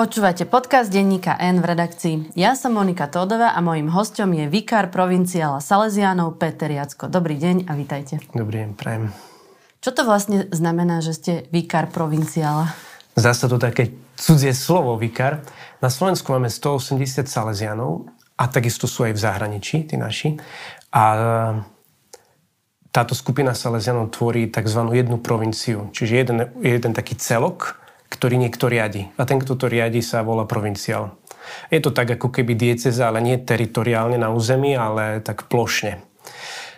Počúvate podcast denníka N v redakcii. Ja som Monika Tódova a mojim hostom je vikár provinciála Salesianov Peter Jacko. Dobrý deň a vítajte. Dobrý deň, prajem. Čo to vlastne znamená, že ste vikár provinciála? Zdá sa to také cudzie slovo vikár. Na Slovensku máme 180 Salesianov a takisto sú aj v zahraničí, tí naši. A táto skupina Salesianov tvorí tzv. jednu provinciu, čiže jeden, jeden taký celok, ktorý niekto riadi. A ten, kto to riadi, sa volá provinciál. Je to tak ako keby dieceza, ale nie teritoriálne na území, ale tak plošne.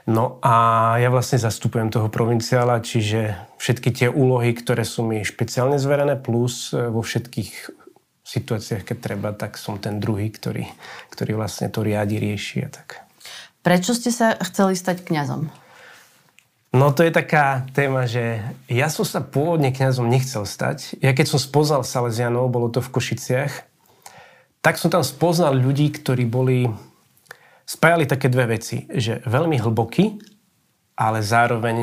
No a ja vlastne zastupujem toho provinciála, čiže všetky tie úlohy, ktoré sú mi špeciálne zverené, plus e, vo všetkých situáciách, keď treba, tak som ten druhý, ktorý, ktorý vlastne to riadi, rieši a tak. Prečo ste sa chceli stať kňazom? No to je taká téma, že ja som sa pôvodne kňazom nechcel stať. Ja keď som spoznal Salesianov, bolo to v Košiciach, tak som tam spoznal ľudí, ktorí boli, spájali také dve veci, že veľmi hlboký, ale zároveň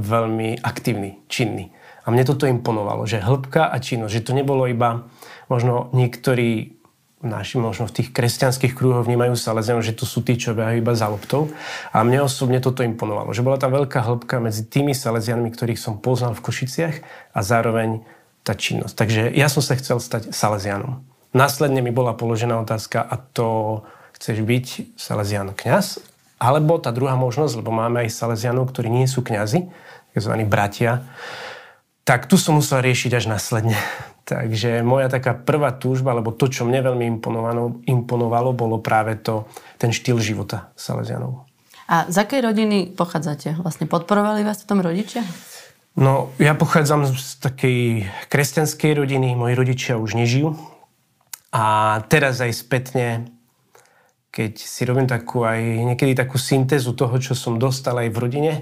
veľmi aktívny, činný. A mne toto imponovalo, že hĺbka a činnosť, že to nebolo iba možno niektorí naši možno v tých kresťanských kruhoch vnímajú Salesianov, že to sú tí, čo behajú iba za loptou. A mne osobne toto imponovalo, že bola tam veľká hĺbka medzi tými Salesianmi, ktorých som poznal v Košiciach a zároveň tá činnosť. Takže ja som sa chcel stať Salesianom. Následne mi bola položená otázka, a to chceš byť Salesian kňaz? Alebo tá druhá možnosť, lebo máme aj Salesianov, ktorí nie sú kňazi, tzv. bratia, tak tu som musel riešiť až následne. Takže moja taká prvá túžba, alebo to, čo mne veľmi imponovalo, imponovalo bolo práve to, ten štýl života Salesianov. A z akej rodiny pochádzate? Vlastne podporovali vás v tom rodičia? No, ja pochádzam z takej kresťanskej rodiny, moji rodičia už nežijú. A teraz aj spätne, keď si robím takú aj niekedy takú syntézu toho, čo som dostal aj v rodine,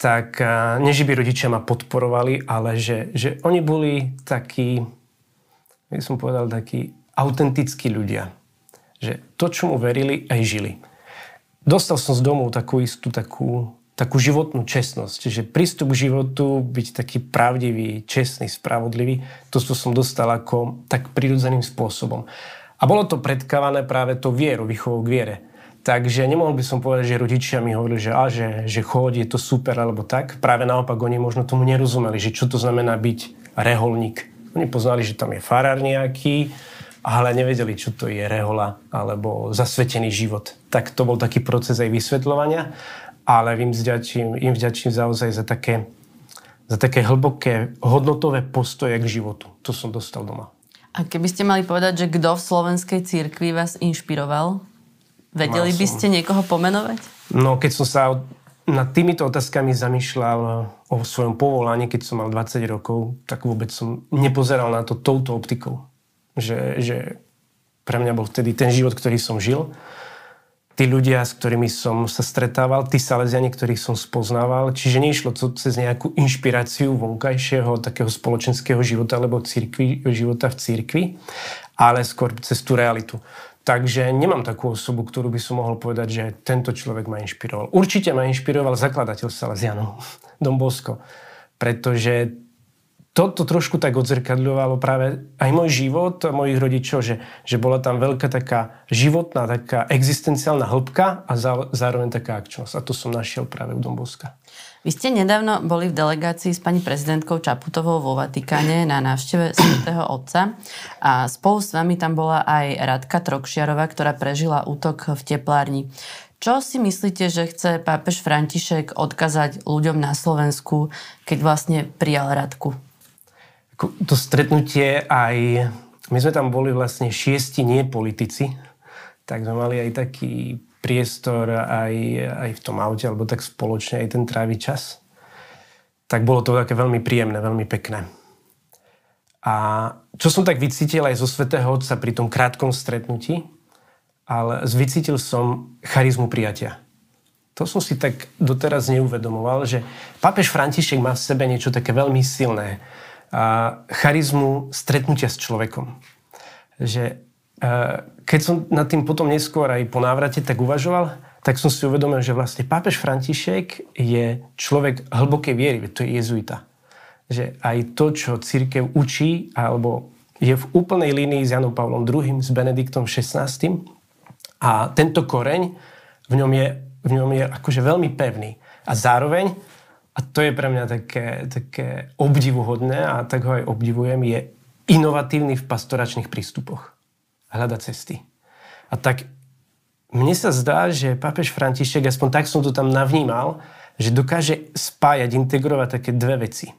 tak nie, že by rodičia ma podporovali, ale že, že oni boli takí, by som povedal, takí autentickí ľudia. Že to, čo mu verili, aj žili. Dostal som z domu takú istú takú, takú životnú čestnosť. Že prístup k životu, byť taký pravdivý, čestný, spravodlivý, to som dostal ako tak prirodzeným spôsobom. A bolo to predkávané práve to vieru, výchovou k viere Takže nemohol by som povedať, že rodičia mi hovorili, že, a, že, že chod, je to super alebo tak. Práve naopak oni možno tomu nerozumeli, že čo to znamená byť reholník. Oni poznali, že tam je farár nejaký, ale nevedeli, čo to je rehola alebo zasvetený život. Tak to bol taký proces aj vysvetľovania, ale im vďačím, im vďačím zaozaj za také, za také hlboké hodnotové postoje k životu. To som dostal doma. A keby ste mali povedať, že kto v slovenskej církvi vás inšpiroval? Vedeli by ste niekoho pomenovať? No, keď som sa nad týmito otázkami zamýšľal o svojom povolaní, keď som mal 20 rokov, tak vôbec som nepozeral na to touto optikou. Že, že pre mňa bol vtedy ten život, ktorý som žil. Tí ľudia, s ktorými som sa stretával, tí Salesiani, ktorých som spoznával. Čiže nešlo to cez nejakú inšpiráciu vonkajšieho takého spoločenského života alebo církvi, života v církvi, ale skôr cez tú realitu. Takže nemám takú osobu, ktorú by som mohol povedať, že tento človek ma inšpiroval. Určite ma inšpiroval zakladateľ Salesianov, Dom Bosko. Pretože toto trošku tak odzrkadľovalo práve aj môj život a mojich rodičov, že, že bola tam veľká taká životná, taká existenciálna hĺbka a zároveň taká akčnosť. A to som našiel práve u Domboska. Vy ste nedávno boli v delegácii s pani prezidentkou Čaputovou vo Vatikáne na návšteve svätého Otca a spolu s vami tam bola aj Radka Trokšiarová, ktorá prežila útok v teplárni. Čo si myslíte, že chce pápež František odkazať ľuďom na Slovensku, keď vlastne prijal Radku? To stretnutie aj... My sme tam boli vlastne šiesti nie politici, tak sme mali aj taký priestor aj, aj v tom aute, alebo tak spoločne aj ten trávi čas. Tak bolo to také veľmi príjemné, veľmi pekné. A čo som tak vycítil aj zo Svetého Otca pri tom krátkom stretnutí, ale vycítil som charizmu prijatia. To som si tak doteraz neuvedomoval, že pápež František má v sebe niečo také veľmi silné. A charizmu stretnutia s človekom. Že keď som nad tým potom neskôr aj po návrate tak uvažoval, tak som si uvedomil, že vlastne pápež František je človek hlbokej viery, to je jezuita. Že aj to, čo církev učí, alebo je v úplnej línii s Janom Pavlom II, s Benediktom XVI. A tento koreň v ňom je, v ňom je akože veľmi pevný. A zároveň, a to je pre mňa také, také obdivuhodné a tak ho aj obdivujem, je inovatívny v pastoračných prístupoch. Hľada cesty. A tak mne sa zdá, že pápež František, aspoň tak som to tam navnímal, že dokáže spájať, integrovať také dve veci.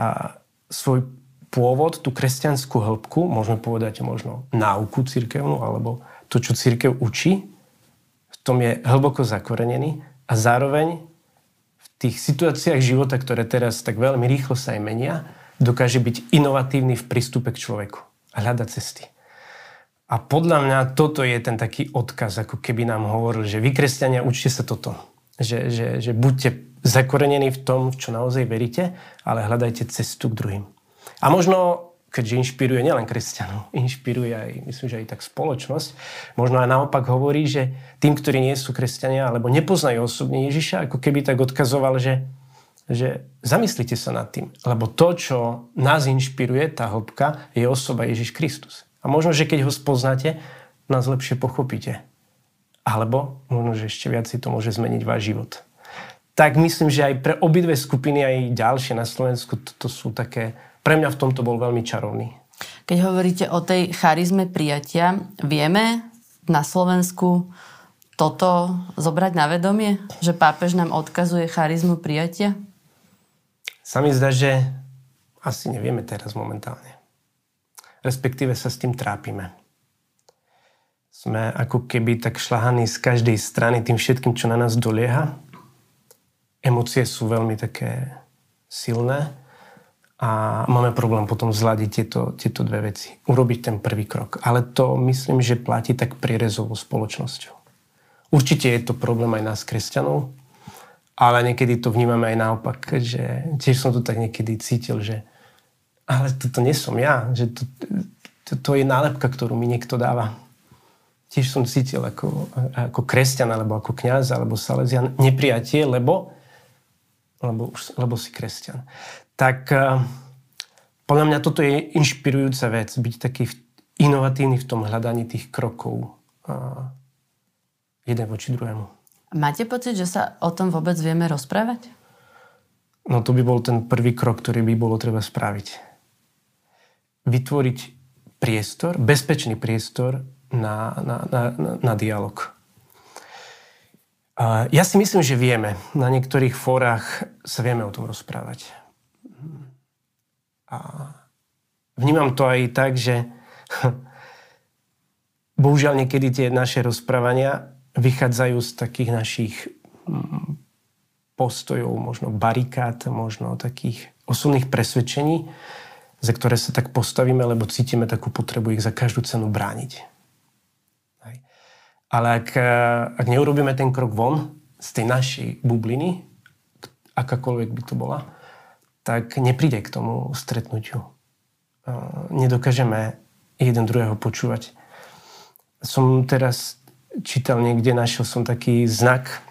A svoj pôvod, tú kresťanskú hĺbku, môžeme povedať možno náuku cirkevnú, alebo to, čo cirkev učí, v tom je hlboko zakorenený a zároveň v tých situáciách života, ktoré teraz tak veľmi rýchlo sa aj menia, dokáže byť inovatívny v prístupe k človeku a hľadať cesty. A podľa mňa toto je ten taký odkaz, ako keby nám hovoril, že vy, kresťania, učte sa toto. Že, že, že buďte zakorenení v tom, v čo naozaj veríte, ale hľadajte cestu k druhým. A možno, keďže inšpiruje nielen kresťanov, inšpiruje aj, myslím, že aj tak spoločnosť, možno aj naopak hovorí, že tým, ktorí nie sú kresťania alebo nepoznajú osobne Ježiša, ako keby tak odkazoval, že, že zamyslite sa nad tým. Lebo to, čo nás inšpiruje, tá hĺbka, je osoba Ježiš Kristus. A možno, že keď ho spoznáte, nás lepšie pochopíte. Alebo možno, že ešte viac si to môže zmeniť váš život. Tak myslím, že aj pre obidve skupiny, aj ďalšie na Slovensku, to, sú také pre mňa v tomto bol veľmi čarovný. Keď hovoríte o tej charizme prijatia, vieme na Slovensku toto zobrať na vedomie? Že pápež nám odkazuje charizmu prijatia? Sa mi zdá, že asi nevieme teraz momentálne. Respektíve sa s tým trápime. Sme ako keby tak šlahaní z každej strany tým všetkým, čo na nás dolieha. Emócie sú veľmi také silné a máme problém potom zladiť tieto, tieto dve veci. Urobiť ten prvý krok. Ale to myslím, že platí tak prierezovou spoločnosťou. Určite je to problém aj nás, kresťanov, ale niekedy to vnímame aj naopak, že tiež som to tak niekedy cítil, že ale toto nie som ja, že to, to, to je nálepka, ktorú mi niekto dáva. Tiež som cítil ako, ako kresťan, alebo ako kňaz, alebo salezian nepriatie, lebo, lebo, lebo si kresťan tak eh, podľa mňa toto je inšpirujúca vec, byť taký inovatívny v tom hľadaní tých krokov eh, jeden voči druhému. Máte pocit, že sa o tom vôbec vieme rozprávať? No to by bol ten prvý krok, ktorý by bolo treba spraviť. Vytvoriť priestor, bezpečný priestor na, na, na, na, dialog. Ja si myslím, že vieme. Na niektorých fórach sa vieme o tom rozprávať. A vnímam to aj tak, že bohužiaľ niekedy tie naše rozprávania vychádzajú z takých našich mm, postojov, možno barikád, možno takých osobných presvedčení, za ktoré sa tak postavíme, lebo cítime takú potrebu ich za každú cenu brániť. Ale ak, e, ak neurobíme ten krok von z tej našej bubliny, akákoľvek by to bola, tak nepríde k tomu stretnutiu. Nedokážeme jeden druhého počúvať. Som teraz čítal niekde, našiel som taký znak,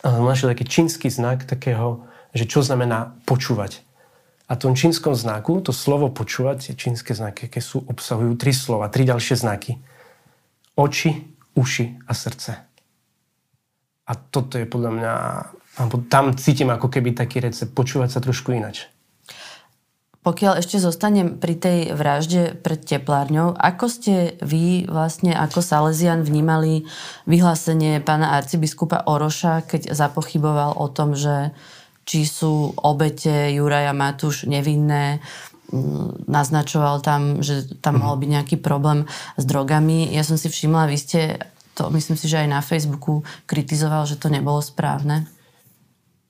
našiel taký čínsky znak takého, že čo znamená počúvať. A tom čínskom znaku, to slovo počúvať, tie čínske znaky, aké sú, obsahujú tri slova, tri ďalšie znaky. Oči, uši a srdce. A toto je podľa mňa tam cítim ako keby taký recept, počúvať sa trošku inač. Pokiaľ ešte zostanem pri tej vražde pred teplárňou, ako ste vy vlastne ako Salesian vnímali vyhlásenie pána arcibiskupa Oroša, keď zapochyboval o tom, že či sú obete Juraja Matúš nevinné, mm, naznačoval tam, že tam mohol byť nejaký problém s drogami. Ja som si všimla, vy ste to, myslím si, že aj na Facebooku kritizoval, že to nebolo správne.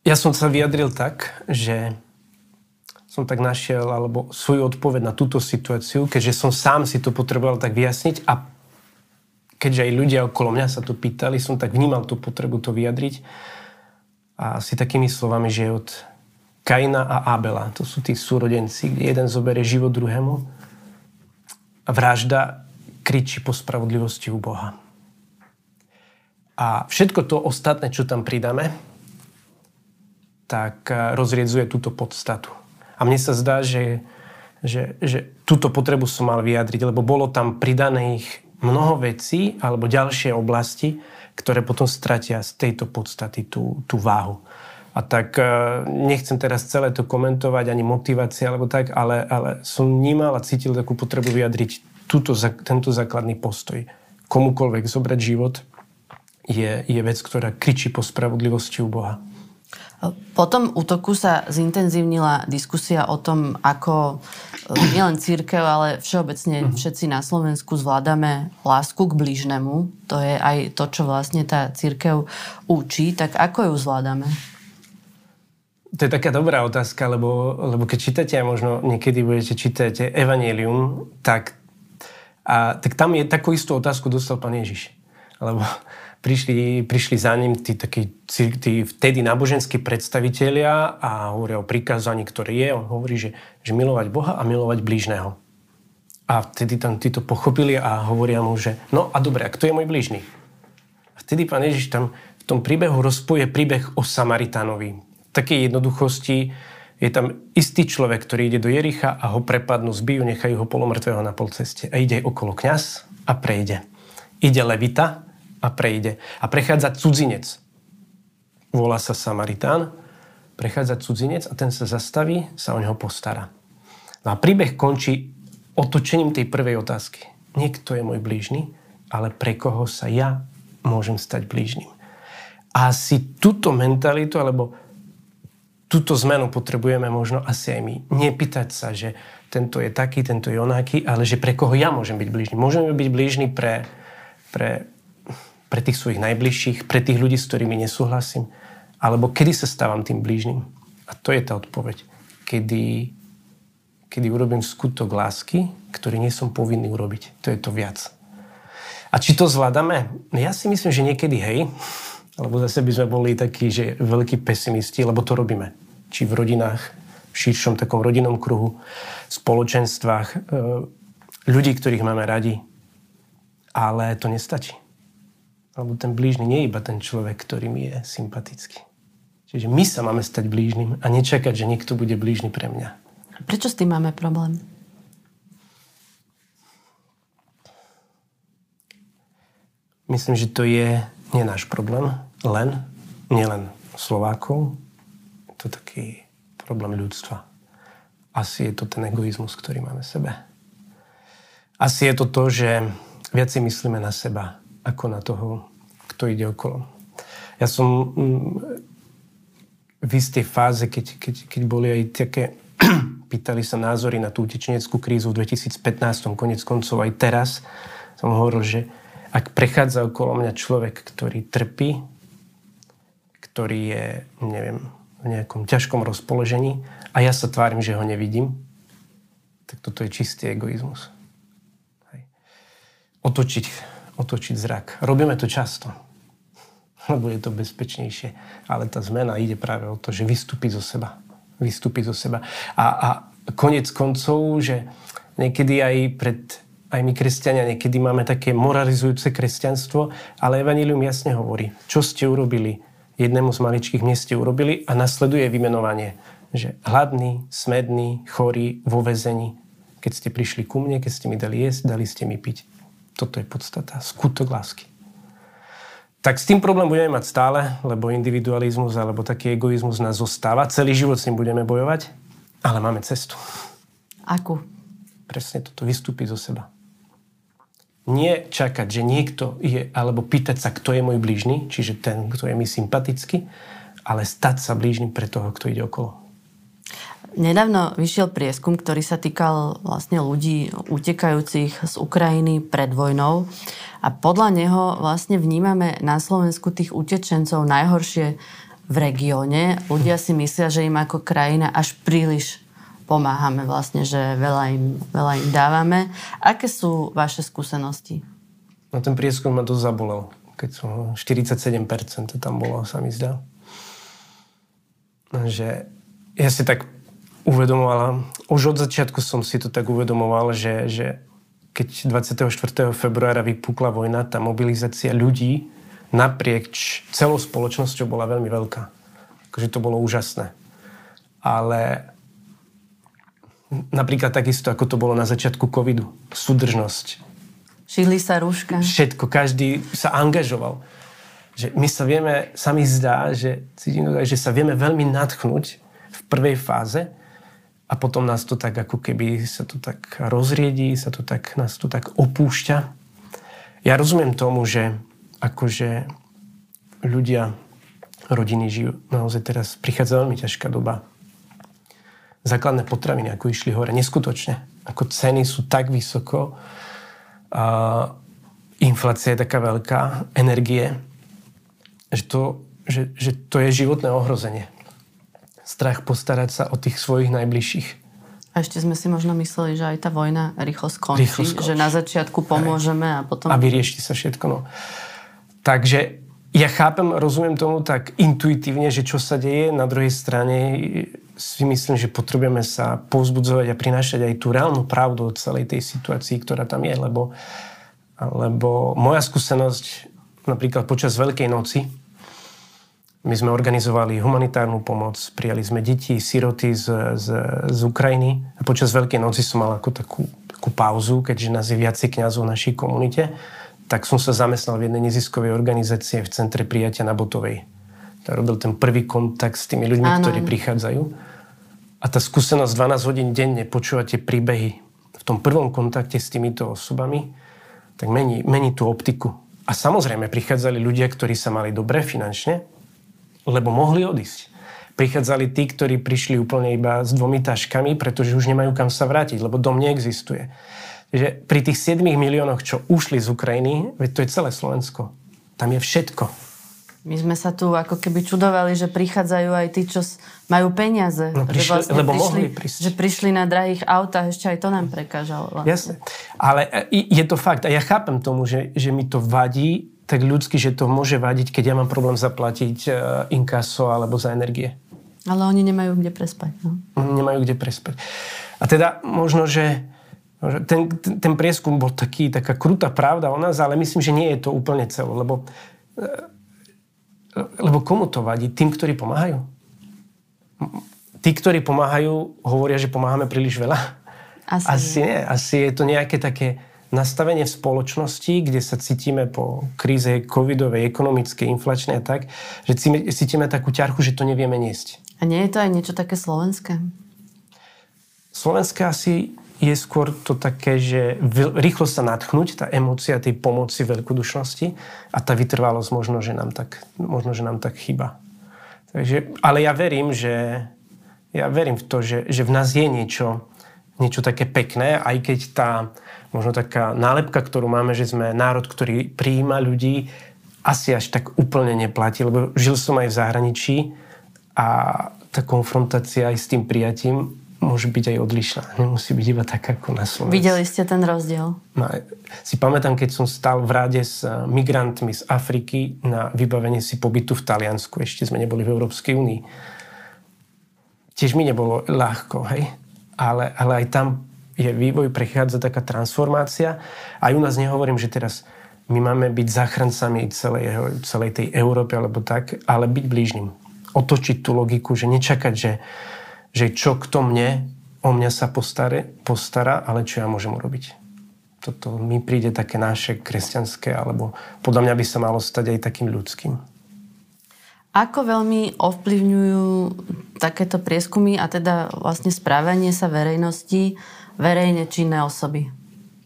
Ja som sa vyjadril tak, že som tak našiel alebo svoju odpoveď na túto situáciu, keďže som sám si to potreboval tak vyjasniť a keďže aj ľudia okolo mňa sa to pýtali, som tak vnímal tú potrebu to vyjadriť. A asi takými slovami, že od Kaina a Abela, to sú tí súrodenci, kde jeden zoberie život druhému a vražda kričí po spravodlivosti u Boha. A všetko to ostatné, čo tam pridáme, tak eh, rozriedzuje túto podstatu. A mne sa zdá, že že, že túto potrebu som mal vyjadriť, lebo bolo tam pridaných mnoho vecí alebo ďalšie oblasti, ktoré potom stratia z tejto podstaty tú, tú váhu. A tak e, nechcem teraz celé to komentovať, ani motivácie alebo tak, ale, ale som vnímal a cítil takú potrebu vyjadriť túto, tento základný postoj. Komukoľvek zobrať život je, je vec, ktorá kričí po spravodlivosti u Boha. Po tom útoku sa zintenzívnila diskusia o tom, ako e, nielen církev, ale všeobecne mhm. všetci na Slovensku zvládame lásku k blížnemu. To je aj to, čo vlastne tá církev učí. Tak ako ju zvládame? To je taká dobrá otázka, lebo, lebo keď čítate a možno niekedy budete čítať Evangelium, tak, a, tak tam je takú istú otázku dostal pán Ježiš. Lebo prišli, prišli za ním tí, takí, tí vtedy náboženskí predstavitelia a hovoria o prikázaní, ktoré je. On hovorí, že, že milovať Boha a milovať blížneho. A vtedy tam títo pochopili a hovoria mu, že no a dobre, a kto je môj blížny? A vtedy pán Ježiš tam v tom príbehu rozpoje príbeh o Samaritánovi. V takej jednoduchosti je tam istý človek, ktorý ide do Jericha a ho prepadnú, zbijú, nechajú ho polomrtvého na polceste. A ide okolo kňaz a prejde. Ide Levita, a prejde. A prechádza cudzinec. Volá sa Samaritán. Prechádza cudzinec a ten sa zastaví, sa o neho postará. No a príbeh končí otočením tej prvej otázky. Niekto je môj blížny, ale pre koho sa ja môžem stať blížnym. A asi túto mentalitu, alebo túto zmenu potrebujeme možno asi aj my. Nepýtať sa, že tento je taký, tento je onaký, ale že pre koho ja môžem byť blížny. Môžeme byť blížny pre, pre pre tých svojich najbližších, pre tých ľudí, s ktorými nesúhlasím? Alebo kedy sa stávam tým blížnym? A to je tá odpoveď. Kedy, kedy urobím skutok lásky, ktorý nie som povinný urobiť. To je to viac. A či to zvládame? Ja si myslím, že niekedy hej, alebo zase by sme boli takí, že veľkí pesimisti, lebo to robíme. Či v rodinách, v širšom takom rodinnom kruhu, spoločenstvách, e, ľudí, ktorých máme radi. Ale to nestačí. Lebo ten blížny nie je iba ten človek, ktorý mi je sympatický. Čiže my sa máme stať blížnym a nečakať, že niekto bude blížny pre mňa. Prečo s tým máme problém? Myslím, že to je nie náš problém, len, nielen Slovákov, je to taký problém ľudstva. Asi je to ten egoizmus, ktorý máme v sebe. Asi je to to, že viac si myslíme na seba, ako na toho, kto ide okolo. Ja som mm, v istej fáze, keď, keď, keď boli aj také, pýtali sa názory na tú utečeneckú krízu v 2015, konec koncov aj teraz, som hovoril, že ak prechádza okolo mňa človek, ktorý trpí, ktorý je, neviem, v nejakom ťažkom rozpoložení a ja sa tvárim, že ho nevidím, tak toto je čistý egoizmus. Hej. Otočiť otočiť zrak. Robíme to často, lebo je to bezpečnejšie. Ale tá zmena ide práve o to, že vystúpiť zo seba. Vystúpiť zo seba. A, a konec koncov, že niekedy aj pred aj my kresťania niekedy máme také moralizujúce kresťanstvo, ale Evangelium jasne hovorí, čo ste urobili jednému z maličkých miest ste urobili a nasleduje vymenovanie, že hladný, smedný, chorý, vo vezení. Keď ste prišli ku mne, keď ste mi dali jesť, dali ste mi piť. Toto je podstata. Skutok lásky. Tak s tým problém budeme mať stále, lebo individualizmus alebo taký egoizmus nás zostáva. Celý život s ním budeme bojovať, ale máme cestu. Akú? Presne toto, vystúpiť zo seba. Nie čakať, že niekto je, alebo pýtať sa, kto je môj blížny, čiže ten, kto je mi sympatický, ale stať sa blížnym pre toho, kto ide okolo. Nedávno vyšiel prieskum, ktorý sa týkal vlastne ľudí utekajúcich z Ukrajiny pred vojnou a podľa neho vlastne vnímame na Slovensku tých utečencov najhoršie v regióne. Ľudia si myslia, že im ako krajina až príliš pomáhame vlastne, že veľa im, veľa im dávame. Aké sú vaše skúsenosti? No ten prieskum ma dosť zabolel. Keď som 47% to tam bolo, sa mi zdá. Že ja si tak uvedomovala, už od začiatku som si to tak uvedomoval, že, že keď 24. februára vypukla vojna, tá mobilizácia ľudí naprieč celou spoločnosťou bola veľmi veľká. Takže to bolo úžasné. Ale Napríklad takisto, ako to bolo na začiatku covidu. Súdržnosť. Šili sa rúška. Všetko, každý sa angažoval. Že my sa vieme, sa mi zdá, že, že sa vieme veľmi nadchnúť v prvej fáze a potom nás to tak ako keby sa to tak rozriedí, sa to tak, nás to tak opúšťa. Ja rozumiem tomu, že akože ľudia, rodiny žijú, naozaj teraz prichádza veľmi ťažká doba základné potraviny, ako išli hore. Neskutočne. Ako ceny sú tak vysoko, a inflácia je taká veľká, energie, že to, že, že to je životné ohrozenie. Strach postarať sa o tých svojich najbližších. A ešte sme si možno mysleli, že aj tá vojna rýchlo skončí, rýchlo skončí. že na začiatku pomôžeme a potom... A vyrieši sa všetko. No. Takže ja chápem, rozumiem tomu tak intuitívne, že čo sa deje. Na druhej strane si myslím, že potrebujeme sa povzbudzovať a prinášať aj tú reálnu pravdu o celej tej situácii, ktorá tam je, lebo, lebo moja skúsenosť napríklad počas Veľkej noci, my sme organizovali humanitárnu pomoc, prijali sme deti, siroty z, z, z Ukrajiny a počas Veľkej noci som mal ako takú, takú pauzu, keďže nás je viacej kňazov v našej komunite, tak som sa zamestnal v jednej neziskovej organizácie v centre prijatia na Botovej. To robil ten prvý kontakt s tými ľuďmi, ano. ktorí prichádzajú. A tá skúsenosť 12 hodín denne, počúvate príbehy v tom prvom kontakte s týmito osobami, tak mení, mení tú optiku. A samozrejme, prichádzali ľudia, ktorí sa mali dobre finančne, lebo mohli odísť. Prichádzali tí, ktorí prišli úplne iba s dvomi taškami, pretože už nemajú kam sa vrátiť, lebo dom neexistuje. Takže pri tých 7 miliónoch, čo ušli z Ukrajiny, veď to je celé Slovensko. Tam je všetko my sme sa tu ako keby čudovali, že prichádzajú aj tí, čo majú peniaze. No, prišli, vlastne lebo prišli, mohli prísť. Že prišli na drahých autách, ešte aj to nám prekážalo. Vlastne. Jasne. Ale e, je to fakt. A ja chápem tomu, že, že mi to vadí tak ľudsky, že to môže vadiť, keď ja mám problém zaplatiť uh, inkaso alebo za energie. Ale oni nemajú kde prespať. No. Nemajú kde prespať. A teda možno, že ten, ten, prieskum bol taký, taká krutá pravda o nás, ale myslím, že nie je to úplne celé, lebo uh, lebo komu to vadí? Tým, ktorí pomáhajú? Tí, ktorí pomáhajú, hovoria, že pomáhame príliš veľa? Asi, Asi nie. Asi je to nejaké také nastavenie v spoločnosti, kde sa cítime po kríze covidovej, ekonomickej, inflačnej a tak, že cítime takú ťarchu, že to nevieme niesť. A nie je to aj niečo také slovenské? Slovenské asi je skôr to také, že rýchlo sa natchnúť, tá emócia tej pomoci veľkodušnosti a tá vytrvalosť možno, že nám tak, možno, že nám tak chýba. Takže, ale ja verím, že ja verím v to, že, že v nás je niečo, niečo také pekné, aj keď tá možno taká nálepka, ktorú máme, že sme národ, ktorý prijíma ľudí, asi až tak úplne neplatí, lebo žil som aj v zahraničí a tá konfrontácia aj s tým prijatím môže byť aj odlišná. Nemusí byť iba tak ako na Slovensku. Videli ste ten rozdiel? No, si pamätám, keď som stal v ráde s eh, migrantmi z Afriky na vybavenie si pobytu v Taliansku. Ešte sme neboli v Európskej únii. Tiež mi nebolo ľahko, hej? Ale, ale aj tam je vývoj, prechádza taká transformácia. Aj u nás nehovorím, že teraz my máme byť záchrancami celej, celej tej Európy alebo tak, ale byť blížnym. Otočiť tú logiku, že nečakať, že že čo kto mne, o mňa sa postare, postará, ale čo ja môžem urobiť. Toto mi príde také naše kresťanské, alebo podľa mňa by sa malo stať aj takým ľudským. Ako veľmi ovplyvňujú takéto prieskumy a teda vlastne správanie sa verejnosti verejne činné osoby,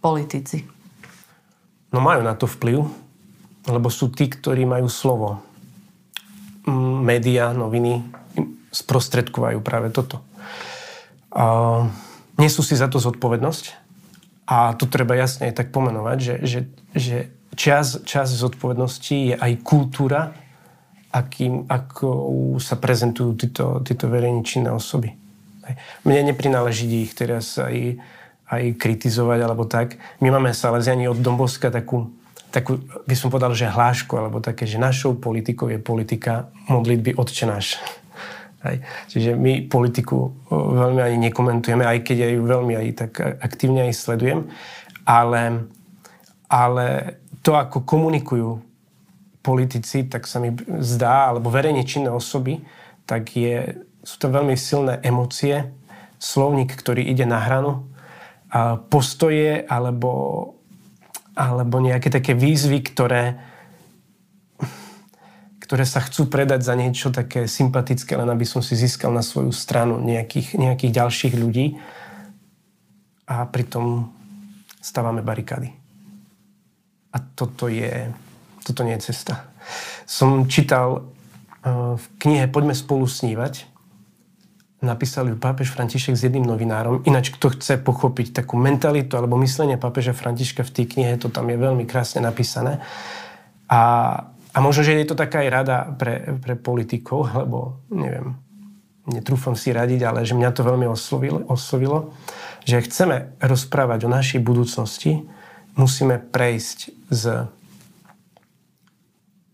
politici? No majú na to vplyv, lebo sú tí, ktorí majú slovo. Média, noviny, sprostredkovajú práve toto. A nesú si za to zodpovednosť a tu treba jasne aj tak pomenovať, že, že, že čas, čas zodpovednosti je aj kultúra, akým, ako sa prezentujú títo, títo verejne činné osoby. Mne neprináleží ich teraz aj, aj kritizovať alebo tak. My máme Salesiani od Domboska takú, takú, by som povedal, že hlášku, alebo také, že našou politikou je politika modlitby Otčenáš. Hej. Čiže my politiku veľmi ani nekomentujeme, aj keď ju veľmi aj tak aktívne aj sledujem, ale, ale to, ako komunikujú politici, tak sa mi zdá, alebo verejne činné osoby, tak je, sú to veľmi silné emócie, slovník, ktorý ide na hranu, postoje alebo, alebo nejaké také výzvy, ktoré, ktoré sa chcú predať za niečo také sympatické, len aby som si získal na svoju stranu nejakých, nejakých ďalších ľudí. A pritom stávame barikády. A toto je, toto nie je cesta. Som čítal uh, v knihe Poďme spolu snívať napísal ju pápež František s jedným novinárom. Ináč, kto chce pochopiť takú mentalitu alebo myslenie pápeža Františka v tej knihe, to tam je veľmi krásne napísané. A, a možno, že je to taká aj rada pre, pre politikov, lebo neviem, netrúfam si radiť, ale že mňa to veľmi oslovilo, oslovilo, že chceme rozprávať o našej budúcnosti, musíme prejsť z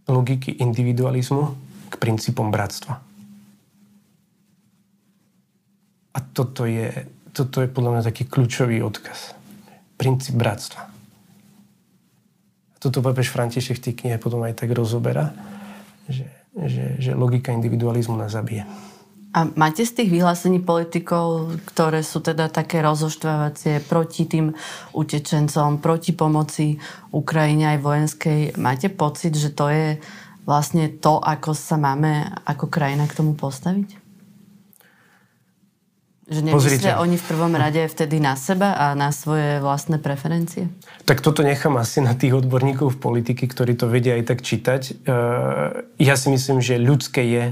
logiky individualizmu k princípom bratstva. A toto je, toto je podľa mňa taký kľúčový odkaz. Princíp bratstva. Toto pápež František v tej knihe potom aj tak rozoberá, že, že, že logika individualizmu nás zabije. A máte z tých vyhlásení politikov, ktoré sú teda také rozoštvávacie proti tým utečencom, proti pomoci Ukrajine aj vojenskej, máte pocit, že to je vlastne to, ako sa máme ako krajina k tomu postaviť? Že nemyslia oni v prvom rade vtedy na seba a na svoje vlastné preferencie? Tak toto nechám asi na tých odborníkov v politiky, ktorí to vedia aj tak čítať. E, ja si myslím, že ľudské je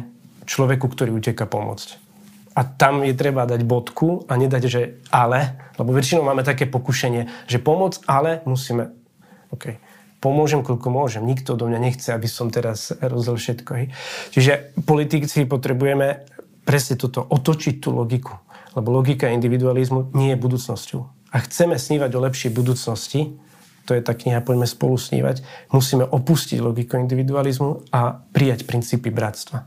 človeku, ktorý uteka pomôcť. A tam je treba dať bodku a nedať, že ale, lebo väčšinou máme také pokušenie, že pomoc, ale musíme... OK, pomôžem, koľko môžem. Nikto do mňa nechce, aby som teraz rozdiel všetko. Hej. Čiže politici potrebujeme presne toto, otočiť tú logiku lebo logika individualizmu nie je budúcnosťou. A chceme snívať o lepšej budúcnosti, to je tá kniha Poďme spolu snívať, musíme opustiť logiku individualizmu a prijať princípy bratstva.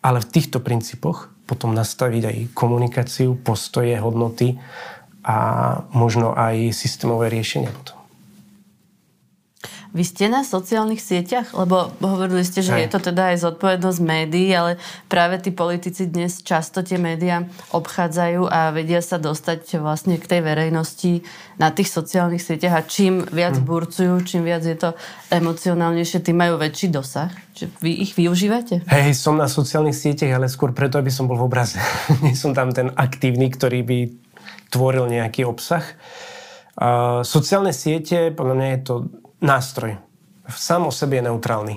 Ale v týchto princípoch potom nastaviť aj komunikáciu, postoje, hodnoty a možno aj systémové riešenia potom. Vy ste na sociálnych sieťach? Lebo hovorili ste, že je to teda aj zodpovednosť médií, ale práve tí politici dnes často tie médiá obchádzajú a vedia sa dostať vlastne k tej verejnosti na tých sociálnych sieťach a čím viac hmm. burcujú, čím viac je to emocionálnejšie, tým majú väčší dosah. Čiže vy ich využívate? Hej, som na sociálnych sieťach, ale skôr preto, aby som bol v obraze. Nie som tam ten aktívny, ktorý by tvoril nejaký obsah. Uh, sociálne siete, podľa mňa je to nástroj. Sám o sebe je neutrálny.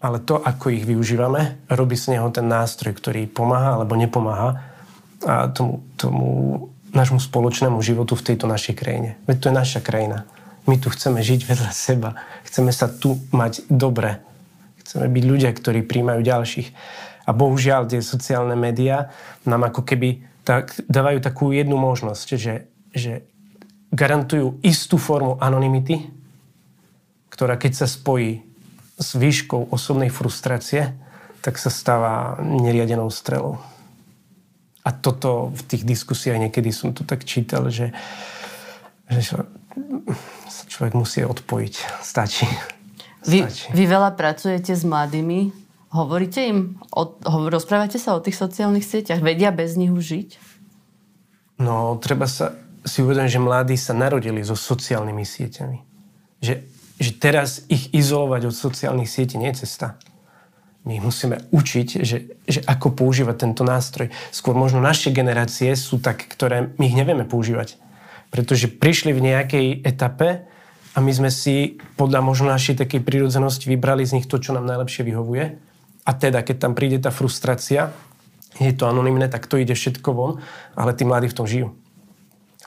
Ale to, ako ich využívame, robí z neho ten nástroj, ktorý pomáha alebo nepomáha a tomu, tomu nášmu spoločnému životu v tejto našej krajine. Veď to je naša krajina. My tu chceme žiť vedľa seba. Chceme sa tu mať dobre. Chceme byť ľudia, ktorí príjmajú ďalších. A bohužiaľ, tie sociálne médiá nám ako keby tak, dávajú takú jednu možnosť, že, že garantujú istú formu anonymity, ktorá keď sa spojí s výškou osobnej frustrácie, tak sa stáva neriadenou strelou. A toto v tých diskusiách niekedy som to tak čítal, že, že sa človek musí odpojiť. Stačí. Vy, vy veľa pracujete s mladými. Hovoríte im, o, rozprávate sa o tých sociálnych sieťach? Vedia bez nich už žiť? No, treba sa si uvedomiť, že mladí sa narodili so sociálnymi sieťami. Že že teraz ich izolovať od sociálnych sietí nie je cesta. My musíme učiť, že, že ako používať tento nástroj. Skôr možno naše generácie sú tak, ktoré my ich nevieme používať. Pretože prišli v nejakej etape a my sme si podľa možno našej takej prírodzenosti vybrali z nich to, čo nám najlepšie vyhovuje. A teda, keď tam príde tá frustrácia, je to anonimné, tak to ide všetko von, ale tí mladí v tom žijú.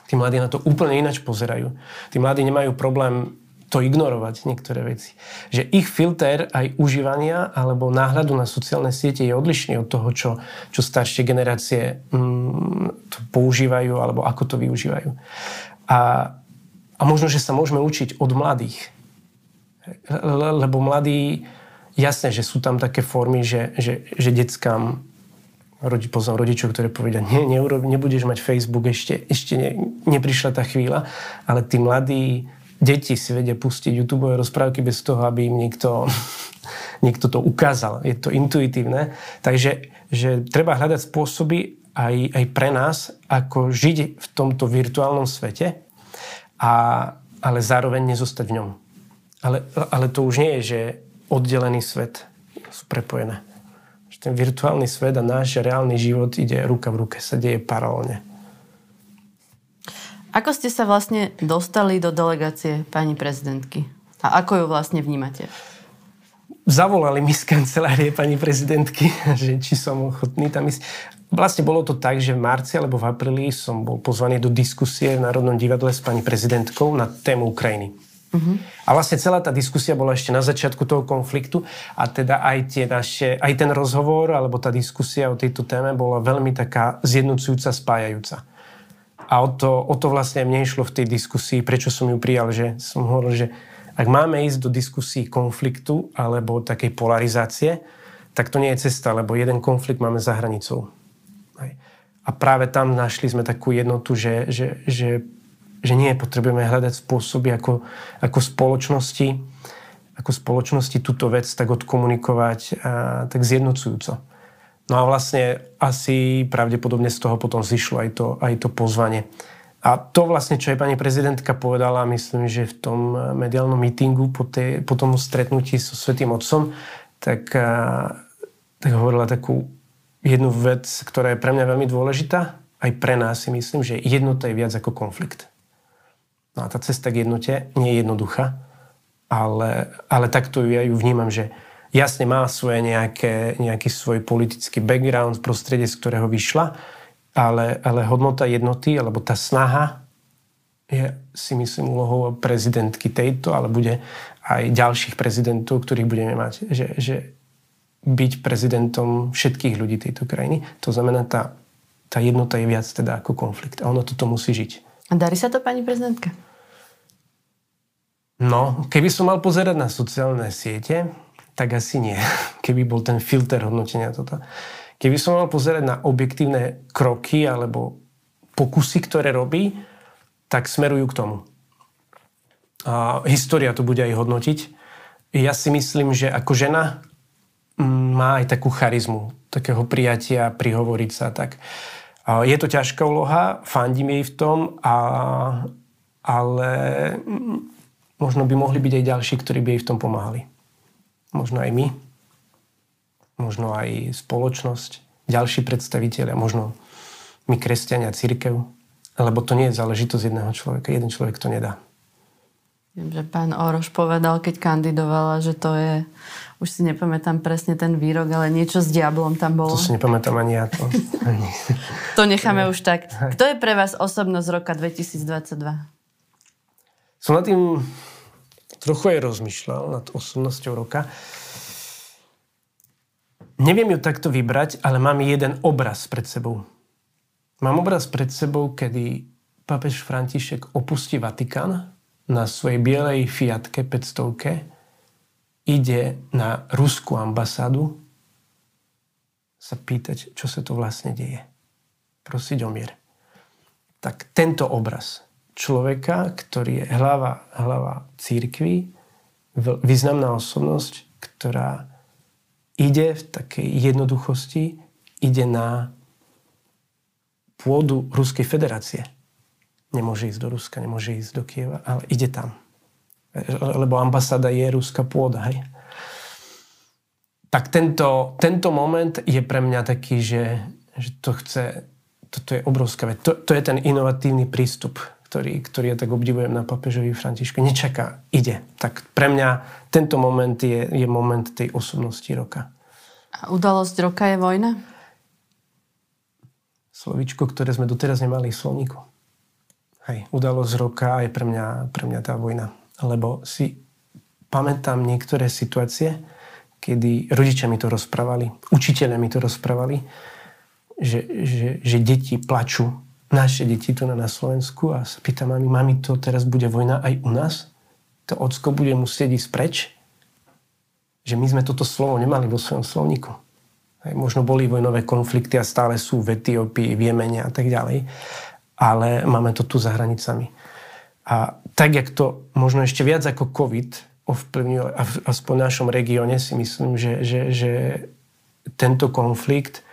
Tí mladí na to úplne ináč pozerajú. Tí mladí nemajú problém to ignorovať niektoré veci. Že ich filter aj užívania alebo náhľadu na sociálne siete je odlišný od toho, čo, čo staršie generácie mm, to používajú alebo ako to využívajú. A, a možno, že sa môžeme učiť od mladých. Lebo mladí, jasné, že sú tam také formy, že, že, že deckám rodi, poznám rodičov, ktorí povedia, nie, neurob, nebudeš mať Facebook, ešte, ešte ne, neprišla tá chvíľa, ale tí mladí deti si vedia pustiť YouTube rozprávky bez toho, aby im niekto, niekto to ukázal. Je to intuitívne. Takže že treba hľadať spôsoby, aj, aj pre nás, ako žiť v tomto virtuálnom svete, a, ale zároveň nezostať v ňom. Ale, ale to už nie je, že oddelený svet sú prepojené. Ten virtuálny svet a náš reálny život ide ruka v ruke, sa deje paralelne. Ako ste sa vlastne dostali do delegácie pani prezidentky? A ako ju vlastne vnímate? Zavolali mi z kancelárie pani prezidentky, že či som ochotný tam ísť. Vlastne bolo to tak, že v marci alebo v apríli som bol pozvaný do diskusie v Národnom divadle s pani prezidentkou na tému Ukrajiny. Uh-huh. A vlastne celá tá diskusia bola ešte na začiatku toho konfliktu a teda aj, tie naše, aj ten rozhovor alebo tá diskusia o tejto téme bola veľmi taká zjednocujúca, spájajúca. A o to, o to vlastne mne išlo v tej diskusii, prečo som ju prijal, že som hovoril, že ak máme ísť do diskusí konfliktu alebo takej polarizácie, tak to nie je cesta, lebo jeden konflikt máme za hranicou. A práve tam našli sme takú jednotu, že, že, že, že nie potrebujeme hľadať spôsoby ako, ako spoločnosti, ako spoločnosti túto vec tak odkomunikovať a, tak zjednocujúco. No a vlastne asi pravdepodobne z toho potom zišlo aj to, aj to pozvanie. A to vlastne, čo aj pani prezidentka povedala, myslím, že v tom mediálnom mítingu po, po tom stretnutí so Svetým Otcom, tak, tak hovorila takú jednu vec, ktorá je pre mňa veľmi dôležitá. Aj pre nás si myslím, že jednota je viac ako konflikt. No a tá cesta k jednote nie je jednoduchá, ale, ale takto ja ju vnímam, že jasne má svoje nejaké, nejaký svoj politický background v prostredie, z ktorého vyšla, ale, ale hodnota jednoty, alebo tá snaha je si myslím úlohou prezidentky tejto, ale bude aj ďalších prezidentov, ktorých budeme mať. Že, že byť prezidentom všetkých ľudí tejto krajiny. To znamená, tá, tá jednota je viac teda ako konflikt. A ono toto musí žiť. A darí sa to, pani prezidentka? No, keby som mal pozerať na sociálne siete, tak asi nie. Keby bol ten filter hodnotenia toto. Keby som mal pozerať na objektívne kroky alebo pokusy, ktoré robí, tak smerujú k tomu. A história to bude aj hodnotiť. Ja si myslím, že ako žena má aj takú charizmu, takého prijatia, prihovoriť sa. Tak. Je to ťažká úloha, fandím jej v tom, a, ale možno by mohli byť aj ďalší, ktorí by jej v tom pomáhali možno aj my, možno aj spoločnosť, ďalší predstaviteľia, možno my kresťania, církev, lebo to nie je záležitosť jedného človeka. Jeden človek to nedá. Viem, že pán Oroš povedal, keď kandidovala, že to je, už si nepamätám presne ten výrok, ale niečo s diablom tam bolo. To si nepamätám ani ja. To, to necháme už tak. Kto je pre vás osobnosť roka 2022? Som na tým trochu aj rozmýšľal nad osobnosťou roka. Neviem ju takto vybrať, ale mám jeden obraz pred sebou. Mám obraz pred sebou, kedy papež František opustí Vatikán na svojej bielej Fiatke 500 ide na ruskú ambasádu sa pýtať, čo sa to vlastne deje. Prosiť o mier. Tak tento obraz človeka, ktorý je hlava, hlava církvy, významná osobnosť, ktorá ide v takej jednoduchosti, ide na pôdu Ruskej federácie. Nemôže ísť do Ruska, nemôže ísť do Kieva, ale ide tam. Lebo ambasáda je ruská pôda, hej. Tak tento, tento moment je pre mňa taký, že, že to chce, toto je obrovská vec. To, to je ten inovatívny prístup ktorý, ktorý ja tak obdivujem na papežovi Františku. Nečaká, ide. Tak pre mňa tento moment je, je moment tej osobnosti roka. A udalosť roka je vojna? Slovičko, ktoré sme doteraz nemali v slovníku. Hej, udalosť roka je pre mňa, pre mňa tá vojna. Lebo si pamätám niektoré situácie, kedy rodičia mi to rozprávali, učiteľe mi to rozprávali, že, že, že deti plačú naše deti tu na, Slovensku a sa pýta mami, mami, to teraz bude vojna aj u nás? To ocko bude musieť ísť preč? Že my sme toto slovo nemali vo svojom slovníku. Aj, možno boli vojnové konflikty a stále sú v Etiópii, v Jemene a tak ďalej. Ale máme to tu za hranicami. A tak, jak to možno ešte viac ako COVID ovplyvňuje, aspoň v našom regióne si myslím, že, že, že tento konflikt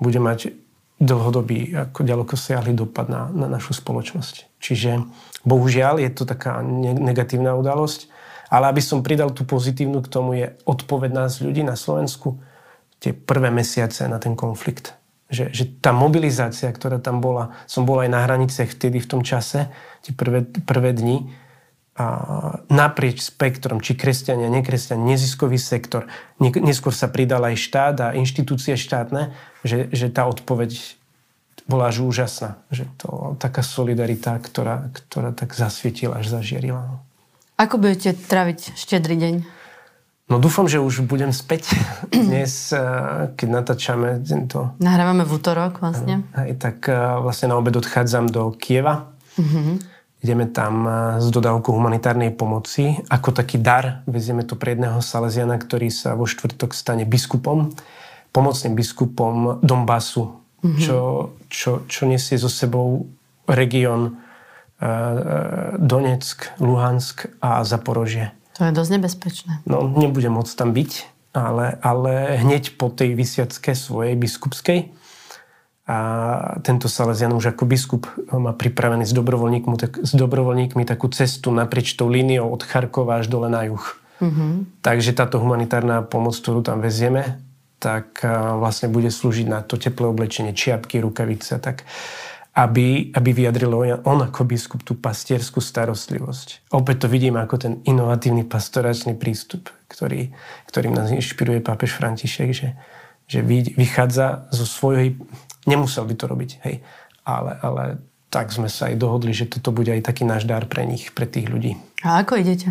bude mať dlhodobý, ako ďaleko siahli dopad na, na našu spoločnosť. Čiže bohužiaľ je to taká negatívna udalosť, ale aby som pridal tú pozitívnu k tomu je odpoveď nás ľudí na Slovensku tie prvé mesiace na ten konflikt. Že, že tá mobilizácia, ktorá tam bola, som bol aj na hraniciach vtedy v tom čase, tie prvé, prvé dni, naprieč spektrom, či kresťania, nekresťania, neziskový sektor, neskôr sa pridal aj štát a inštitúcie štátne, že, že tá odpoveď bola až úžasná. Že to taká solidarita, ktorá, ktorá tak zasvietila, až zažierila. Ako budete traviť štedrý deň? No dúfam, že už budem späť dnes, eh, keď natáčame tento... Nahrávame v útorok vlastne. Hej, tak eh, vlastne na obed odchádzam do Kieva. Mm-hmm Ideme tam s dodávkou humanitárnej pomoci. Ako taký dar vezieme to pre jedného Salesiana, ktorý sa vo štvrtok stane biskupom, pomocným biskupom Donbasu, mm-hmm. čo, čo, čo nesie so sebou región e, e, Donetsk, Luhansk a Zaporožie. To je dosť nebezpečné. No, nebudem môcť tam byť, ale, ale hneď po tej vysiacke svojej biskupskej a tento Salesian už ako biskup má pripravený s dobrovoľníkmi, tak, s dobrovoľníkmi takú cestu naprieč tou líniou od Charkova až dole na juh. Mm-hmm. Takže táto humanitárna pomoc, ktorú tam vezieme, tak vlastne bude slúžiť na to teplé oblečenie, čiapky, rukavice, tak aby, aby vyjadrilo on ako biskup tú pastierskú starostlivosť. Opäť to vidím ako ten inovatívny pastoračný prístup, ktorý, ktorým nás inšpiruje pápež František, že, že vychádza zo svojej Nemusel by to robiť, hej. Ale, ale tak sme sa aj dohodli, že toto bude aj taký náš dar pre nich, pre tých ľudí. A ako idete?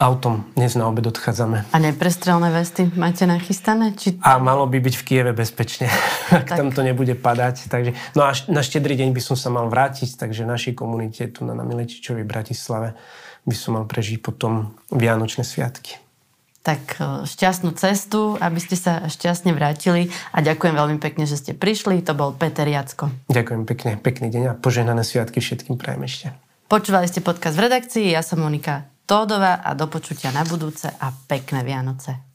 Autom. Dnes na obed odchádzame. A neprestrelné vesty máte nachystané? Či... A malo by byť v Kieve bezpečne, ak tak. tam to nebude padať. Takže, no a na štedrý deň by som sa mal vrátiť, takže našej komunite tu na Milečičovi v Bratislave by som mal prežiť potom Vianočné sviatky tak e, šťastnú cestu, aby ste sa šťastne vrátili a ďakujem veľmi pekne, že ste prišli. To bol Peter Jacko. Ďakujem pekne, pekný deň a požehnané sviatky všetkým prajem ešte. Počúvali ste podcast v redakcii, ja som Monika Tódová a do počutia na budúce a pekné Vianoce.